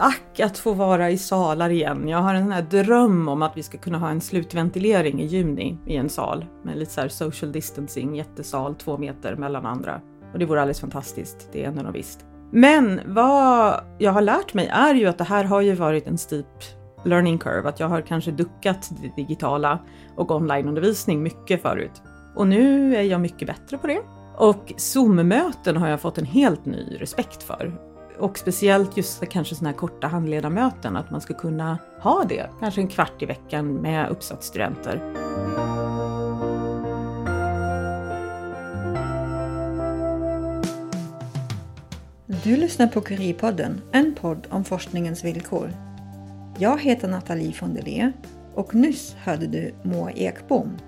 ack att få vara i salar igen. Jag har en sån här dröm om att vi ska kunna ha en slutventilering i juni i en sal med lite så här social distancing, jättesal, två meter mellan andra. Och det vore alldeles fantastiskt, det är ändå något visst. Men vad jag har lärt mig är ju att det här har ju varit en steep learning curve, att jag har kanske duckat det digitala och onlineundervisning mycket förut. Och nu är jag mycket bättre på det. Och Zoom-möten har jag fått en helt ny respekt för. Och speciellt just kanske sådana här korta handledarmöten, att man ska kunna ha det, kanske en kvart i veckan med uppsatsstudenter. Du lyssnar på Curie-podden, en podd om forskningens villkor. Jag heter Nathalie von der Lee och nyss hörde du Moa Ekbom,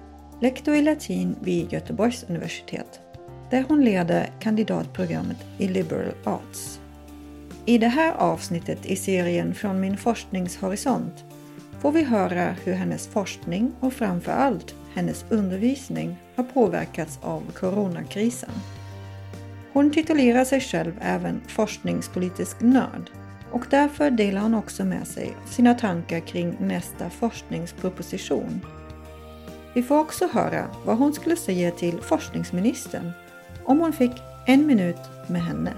lektor i latin vid Göteborgs universitet, där hon leder kandidatprogrammet i Liberal Arts. I det här avsnittet i serien Från min forskningshorisont får vi höra hur hennes forskning och framför allt hennes undervisning har påverkats av coronakrisen. Hon titulerar sig själv även forskningspolitisk nörd och därför delar hon också med sig sina tankar kring nästa forskningsproposition. Vi får också höra vad hon skulle säga till forskningsministern om hon fick en minut med henne.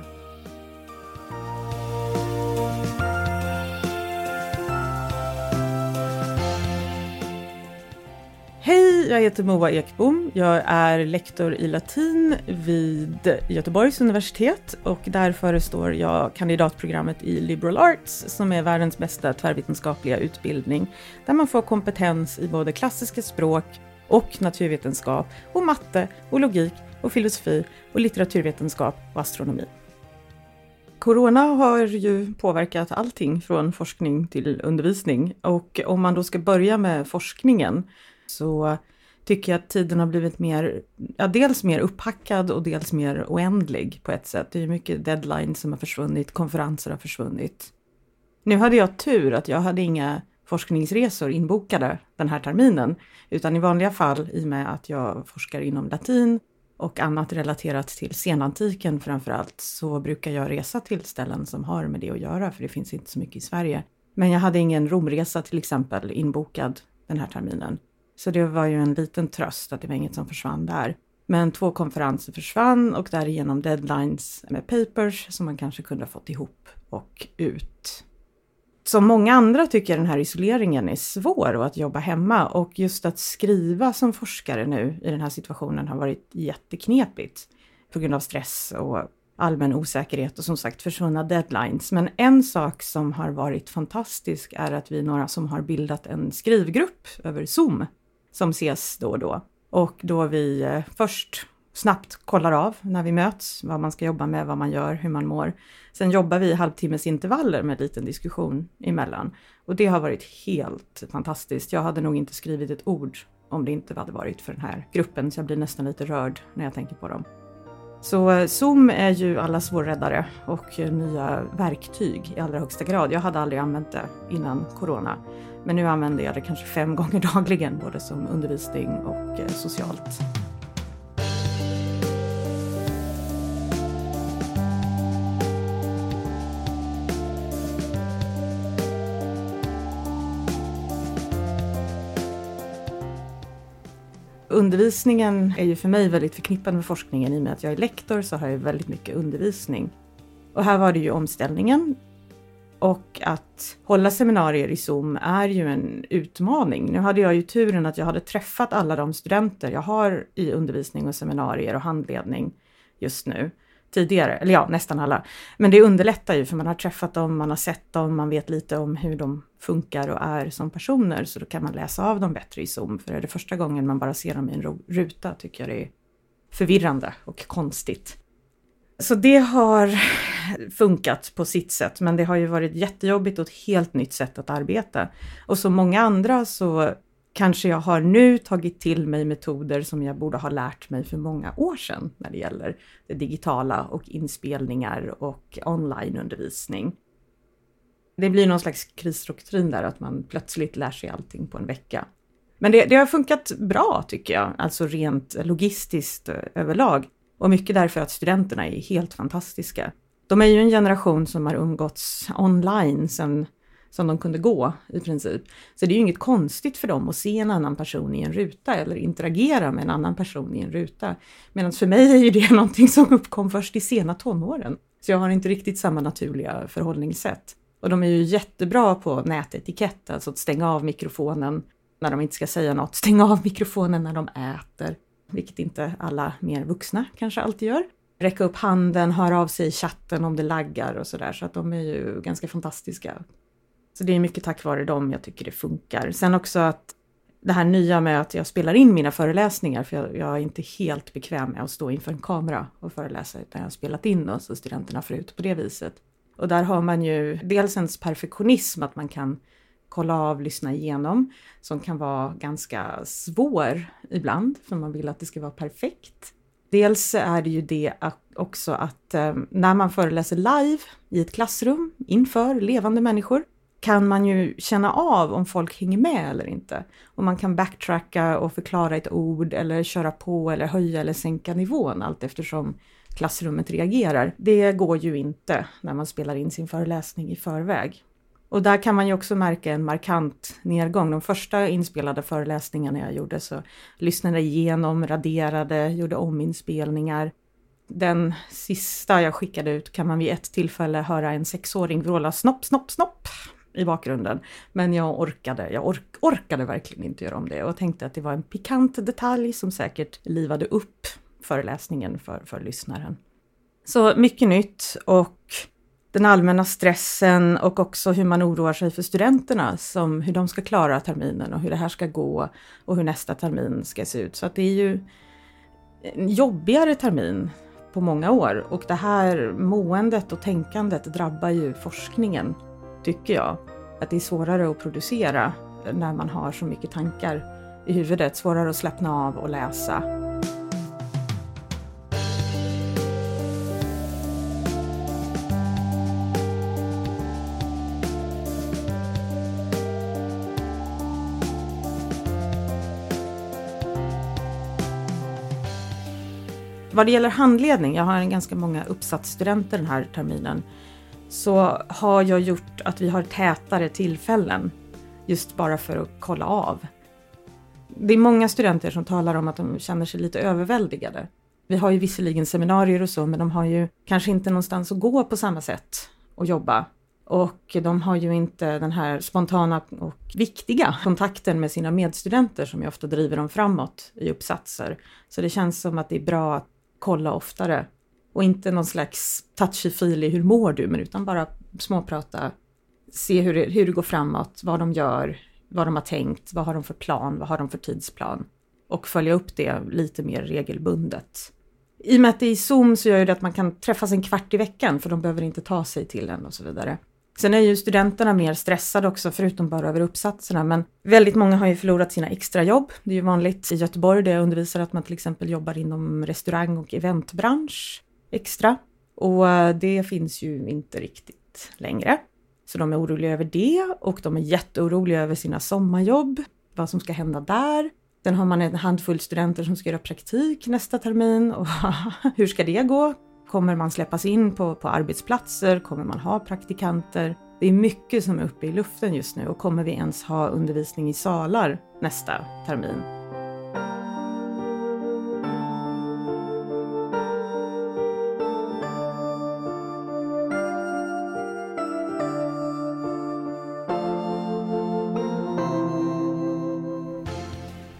Hej, jag heter Moa Ekbom. Jag är lektor i latin vid Göteborgs universitet och där förestår jag kandidatprogrammet i Liberal Arts som är världens bästa tvärvetenskapliga utbildning där man får kompetens i både klassiska språk och naturvetenskap och matte och logik och filosofi och litteraturvetenskap och astronomi. Corona har ju påverkat allting från forskning till undervisning och om man då ska börja med forskningen så tycker jag att tiden har blivit mer, ja dels mer upphackad och dels mer oändlig på ett sätt. Det är mycket deadlines som har försvunnit, konferenser har försvunnit. Nu hade jag tur att jag hade inga forskningsresor inbokade den här terminen, utan i vanliga fall i och med att jag forskar inom latin och annat relaterat till senantiken framför allt, så brukar jag resa till ställen som har med det att göra, för det finns inte så mycket i Sverige. Men jag hade ingen Romresa till exempel inbokad den här terminen. Så det var ju en liten tröst att det var inget som försvann där. Men två konferenser försvann och därigenom deadlines med papers som man kanske kunde ha fått ihop och ut. Som många andra tycker jag den här isoleringen är svår och att jobba hemma och just att skriva som forskare nu i den här situationen har varit jätteknepigt på grund av stress och allmän osäkerhet och som sagt försvunna deadlines. Men en sak som har varit fantastisk är att vi är några som har bildat en skrivgrupp över Zoom som ses då och då. Och då vi eh, först snabbt kollar av när vi möts, vad man ska jobba med, vad man gör, hur man mår. Sen jobbar vi i halvtimmesintervaller med en liten diskussion emellan. Och det har varit helt fantastiskt. Jag hade nog inte skrivit ett ord om det inte hade varit för den här gruppen, så jag blir nästan lite rörd när jag tänker på dem. Så eh, Zoom är ju allas vår räddare och nya verktyg i allra högsta grad. Jag hade aldrig använt det innan corona. Men nu använder jag det kanske fem gånger dagligen, både som undervisning och eh, socialt. Undervisningen är ju för mig väldigt förknippad med forskningen i och med att jag är lektor så har jag väldigt mycket undervisning. Och här var det ju omställningen och att hålla seminarier i Zoom är ju en utmaning. Nu hade jag ju turen att jag hade träffat alla de studenter jag har i undervisning och seminarier och handledning just nu tidigare, eller ja, nästan alla. Men det underlättar ju för man har träffat dem, man har sett dem, man vet lite om hur de funkar och är som personer, så då kan man läsa av dem bättre i Zoom. För är det första gången man bara ser dem i en ruta tycker jag det är förvirrande och konstigt. Så det har funkat på sitt sätt, men det har ju varit jättejobbigt och ett helt nytt sätt att arbeta. Och som många andra så kanske jag har nu tagit till mig metoder som jag borde ha lärt mig för många år sedan när det gäller det digitala och inspelningar och onlineundervisning. Det blir någon slags krisdoktrin där, att man plötsligt lär sig allting på en vecka. Men det, det har funkat bra tycker jag, alltså rent logistiskt eh, överlag. Och mycket därför att studenterna är helt fantastiska. De är ju en generation som har umgåtts online sen som de kunde gå i princip. Så det är ju inget konstigt för dem att se en annan person i en ruta eller interagera med en annan person i en ruta. Medan för mig är ju det någonting som uppkom först i sena tonåren. Så jag har inte riktigt samma naturliga förhållningssätt. Och de är ju jättebra på nätetikett, alltså att stänga av mikrofonen när de inte ska säga något, stänga av mikrofonen när de äter, vilket inte alla mer vuxna kanske alltid gör. Räcka upp handen, höra av sig i chatten om det laggar och sådär, så att de är ju ganska fantastiska. Så det är mycket tack vare dem jag tycker det funkar. Sen också att det här nya med att jag spelar in mina föreläsningar, för jag, jag, är inte helt bekväm med att stå inför en kamera och föreläsa, utan jag har spelat in dem så studenterna får ut på det viset. Och där har man ju dels ens perfektionism, att man kan kolla av, lyssna igenom, som kan vara ganska svår ibland, för man vill att det ska vara perfekt. Dels är det ju det också att eh, när man föreläser live i ett klassrum inför levande människor kan man ju känna av om folk hänger med eller inte. Och man kan backtracka och förklara ett ord eller köra på eller höja eller sänka nivån allt eftersom klassrummet reagerar. Det går ju inte när man spelar in sin föreläsning i förväg. Och där kan man ju också märka en markant nedgång. De första inspelade föreläsningarna jag gjorde så lyssnade jag igenom, raderade, gjorde ominspelningar. Den sista jag skickade ut kan man vid ett tillfälle höra en sexåring vråla snopp, snopp, snopp i bakgrunden. Men jag orkade, jag ork, orkade verkligen inte göra om det och tänkte att det var en pikant detalj som säkert livade upp föreläsningen för, för lyssnaren. Så mycket nytt och den allmänna stressen och också hur man oroar sig för studenterna, som hur de ska klara terminen och hur det här ska gå och hur nästa termin ska se ut. Så att det är ju en jobbigare termin på många år och det här måendet och tänkandet drabbar ju forskningen, tycker jag. Att det är svårare att producera när man har så mycket tankar i huvudet, svårare att slappna av och läsa. Vad det gäller handledning, jag har en ganska många uppsatsstudenter den här terminen, så har jag gjort att vi har tätare tillfällen just bara för att kolla av. Det är många studenter som talar om att de känner sig lite överväldigade. Vi har ju visserligen seminarier och så, men de har ju kanske inte någonstans att gå på samma sätt och jobba. Och de har ju inte den här spontana och viktiga kontakten med sina medstudenter som ju ofta driver dem framåt i uppsatser. Så det känns som att det är bra att kolla oftare. Och inte någon slags touchy-feely, hur mår du? Men utan bara småprata, se hur det, hur det går framåt, vad de gör, vad de har tänkt, vad har de för plan, vad har de för tidsplan? Och följa upp det lite mer regelbundet. I och med att det är i Zoom så gör det att man kan träffas en kvart i veckan för de behöver inte ta sig till en och så vidare. Sen är ju studenterna mer stressade också, förutom bara över uppsatserna, men väldigt många har ju förlorat sina extrajobb. Det är ju vanligt i Göteborg där jag undervisar att man till exempel jobbar inom restaurang och eventbransch extra. Och eh, det finns ju inte riktigt längre. Så de är oroliga över det och de är jätteoroliga över sina sommarjobb, vad som ska hända där. Sen har man en handfull studenter som ska göra praktik nästa termin och hur ska det gå? Kommer man släppas in på, på arbetsplatser? Kommer man ha praktikanter? Det är mycket som är uppe i luften just nu och kommer vi ens ha undervisning i salar nästa termin?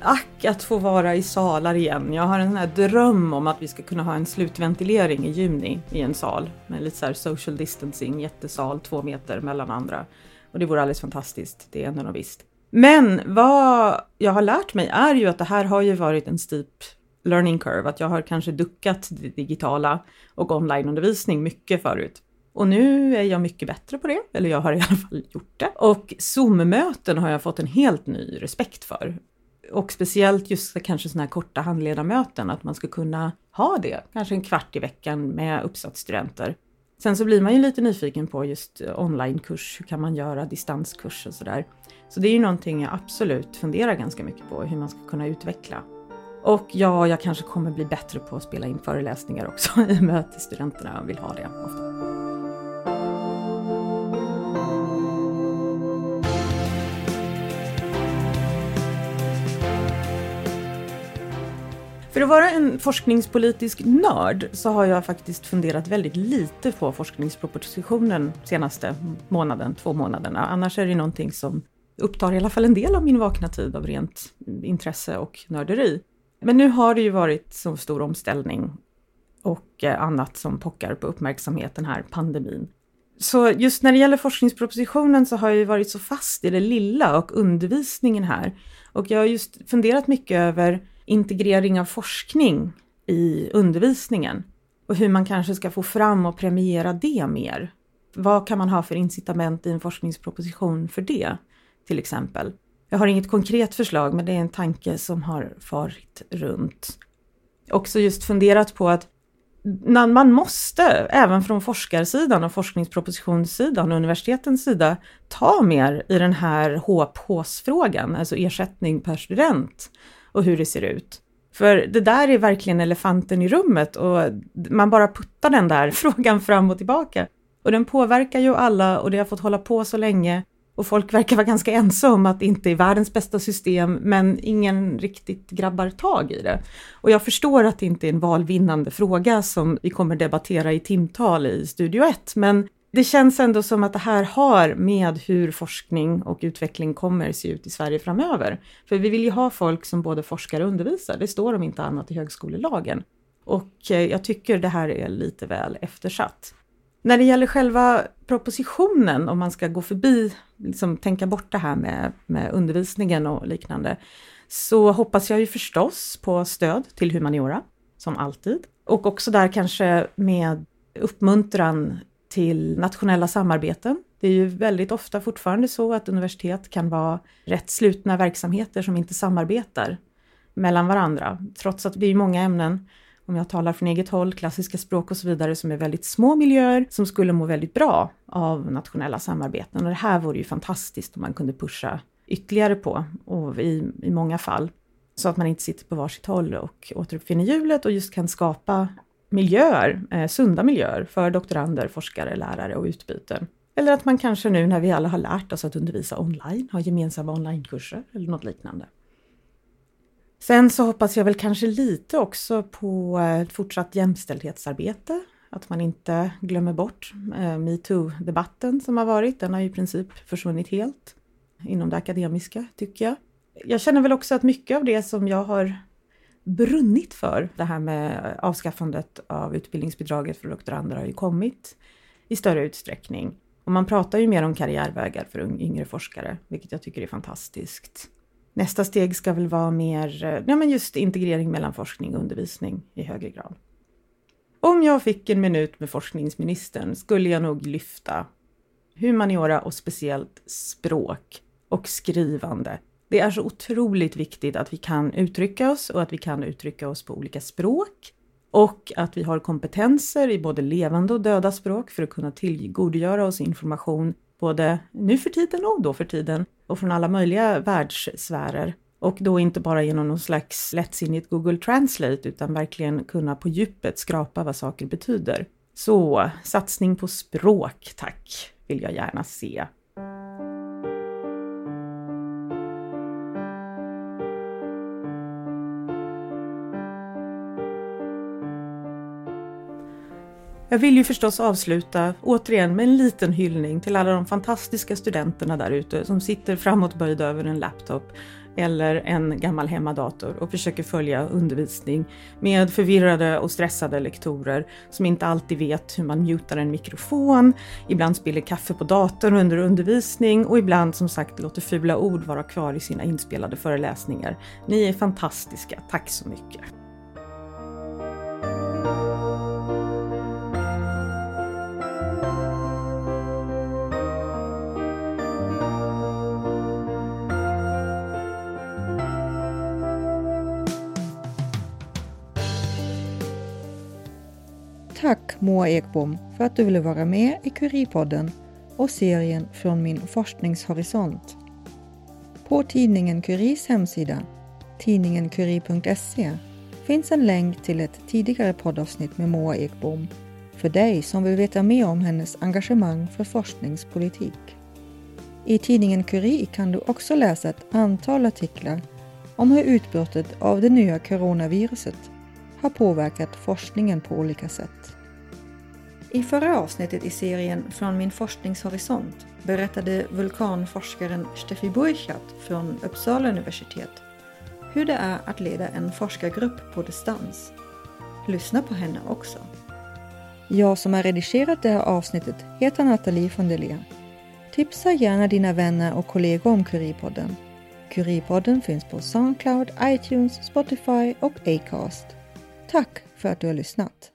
Ack att få vara i salar igen. Jag har en här dröm om att vi ska kunna ha en slutventilering i juni i en sal med lite så social distancing, jättesal, två meter mellan andra. Och det vore alldeles fantastiskt, det är ändå något visst. Men vad jag har lärt mig är ju att det här har ju varit en steep learning curve, att jag har kanske duckat det digitala och onlineundervisning mycket förut. Och nu är jag mycket bättre på det, eller jag har i alla fall gjort det. Och Zoom-möten har jag fått en helt ny respekt för och speciellt just kanske sådana här korta handledarmöten, att man ska kunna ha det, kanske en kvart i veckan med uppsatsstudenter. Sen så blir man ju lite nyfiken på just onlinekurs, hur kan man göra distanskurs och sådär. Så det är ju någonting jag absolut funderar ganska mycket på, hur man ska kunna utveckla. Och ja, jag kanske kommer bli bättre på att spela in föreläsningar också i och med att studenterna vill ha det ofta. För att vara en forskningspolitisk nörd så har jag faktiskt funderat väldigt lite på forskningspropositionen senaste månaden, två månaderna. Annars är det någonting som upptar i alla fall en del av min vakna tid av rent intresse och nörderi. Men nu har det ju varit så stor omställning och eh, annat som pockar på uppmärksamhet den här pandemin. Så just när det gäller forskningspropositionen så har jag ju varit så fast i det lilla och undervisningen här. Och jag har just funderat mycket över integrering av forskning i undervisningen och hur man kanske ska få fram och premiera det mer. Vad kan man ha för incitament i en forskningsproposition för det, till exempel? Jag har inget konkret förslag, men det är en tanke som har farit runt. Också just funderat på att man måste, även från forskarsidan och forskningspropositionssidan och universitetens sida, ta mer i den här HPHs-frågan, alltså ersättning per student och hur det ser ut. För det där är verkligen elefanten i rummet och man bara puttar den där frågan fram och tillbaka. Och den påverkar ju alla och det har fått hålla på så länge och folk verkar vara ganska ense om att det inte är världens bästa system, men ingen riktigt grabbar tag i det. Och jag förstår att det inte är en valvinnande fråga som vi kommer debattera i timtal i Studio 1, men det känns ändå som att det här har med hur forskning och utveckling kommer se ut i Sverige framöver. För vi vill ju ha folk som både forskar och undervisar, det står om inte annat i högskolelagen. Och eh, jag tycker det här är lite väl eftersatt. När det gäller själva propositionen, om man ska gå förbi, liksom tänka bort det här med, med undervisningen och liknande, så hoppas jag ju förstås på stöd till humaniora, som alltid. Och också där kanske med uppmuntran till nationella samarbeten. Det är ju väldigt ofta fortfarande så att universitet kan vara rätt slutna verksamheter som inte samarbetar mellan varandra, trots att det är många ämnen om jag talar från eget håll, klassiska språk och så vidare, som är väldigt små miljöer som skulle må väldigt bra av nationella samarbeten. Och det här vore ju fantastiskt om man kunde pusha ytterligare på, och i, i många fall, så att man inte sitter på varsitt håll och återuppfinner hjulet och just kan skapa miljöer, eh, sunda miljöer för doktorander, forskare, lärare och utbyten. Eller att man kanske nu när vi alla har lärt oss att undervisa online, har gemensamma onlinekurser eller något liknande. Sen så hoppas jag väl kanske lite också på ett fortsatt jämställdhetsarbete. Att man inte glömmer bort eh, metoo-debatten som har varit. Den har ju i princip försvunnit helt inom det akademiska, tycker jag. Jag känner väl också att mycket av det som jag har brunnit för, det här med avskaffandet av utbildningsbidraget för doktorander har ju kommit i större utsträckning. Och man pratar ju mer om karriärvägar för yngre forskare, vilket jag tycker är fantastiskt. Nästa steg ska väl vara mer, eh, ja men just integrering mellan forskning och undervisning i högre grad. Om jag fick en minut med forskningsministern skulle jag nog lyfta humaniora och speciellt språk och skrivande. Det är så otroligt viktigt att vi kan uttrycka oss och att vi kan uttrycka oss på olika språk och att vi har kompetenser i både levande och döda språk för att kunna tillgodogöra oss information både nu för tiden och då för tiden och från alla möjliga världssfärer. Och då inte bara genom någon slags lättsinnigt Google Translate utan verkligen kunna på djupet skrapa vad saker betyder. Så satsning på språk, tack, vill jag gärna se. Jag vill ju förstås avsluta återigen med en liten hyllning till alla de fantastiska studenterna där ute som sitter framåtböjda över en laptop eller en gammal hemmadator och försöker följa undervisning med förvirrade och stressade lektorer som inte alltid vet hur man mutar en mikrofon, ibland spiller kaffe på datorn under undervisning och ibland som sagt låter fula ord vara kvar i sina inspelade föreläsningar. Ni är fantastiska, tack så mycket! Moa Ekbom för att du ville vara med i Curie-podden och serien Från min forskningshorisont. På tidningen Curies hemsida, tidningencurie.se, finns en länk till ett tidigare poddavsnitt med Moa Ekbom för dig som vill veta mer om hennes engagemang för forskningspolitik. I tidningen Curie kan du också läsa ett antal artiklar om hur utbrottet av det nya coronaviruset har påverkat forskningen på olika sätt. I förra avsnittet i serien Från min forskningshorisont berättade vulkanforskaren Steffi Burchardt från Uppsala universitet hur det är att leda en forskargrupp på distans. Lyssna på henne också. Jag som har redigerat det här avsnittet heter Nathalie von der Tipsa gärna dina vänner och kollegor om Curie-podden. Curie-podden finns på Soundcloud, iTunes, Spotify och Acast. Tack för att du har lyssnat!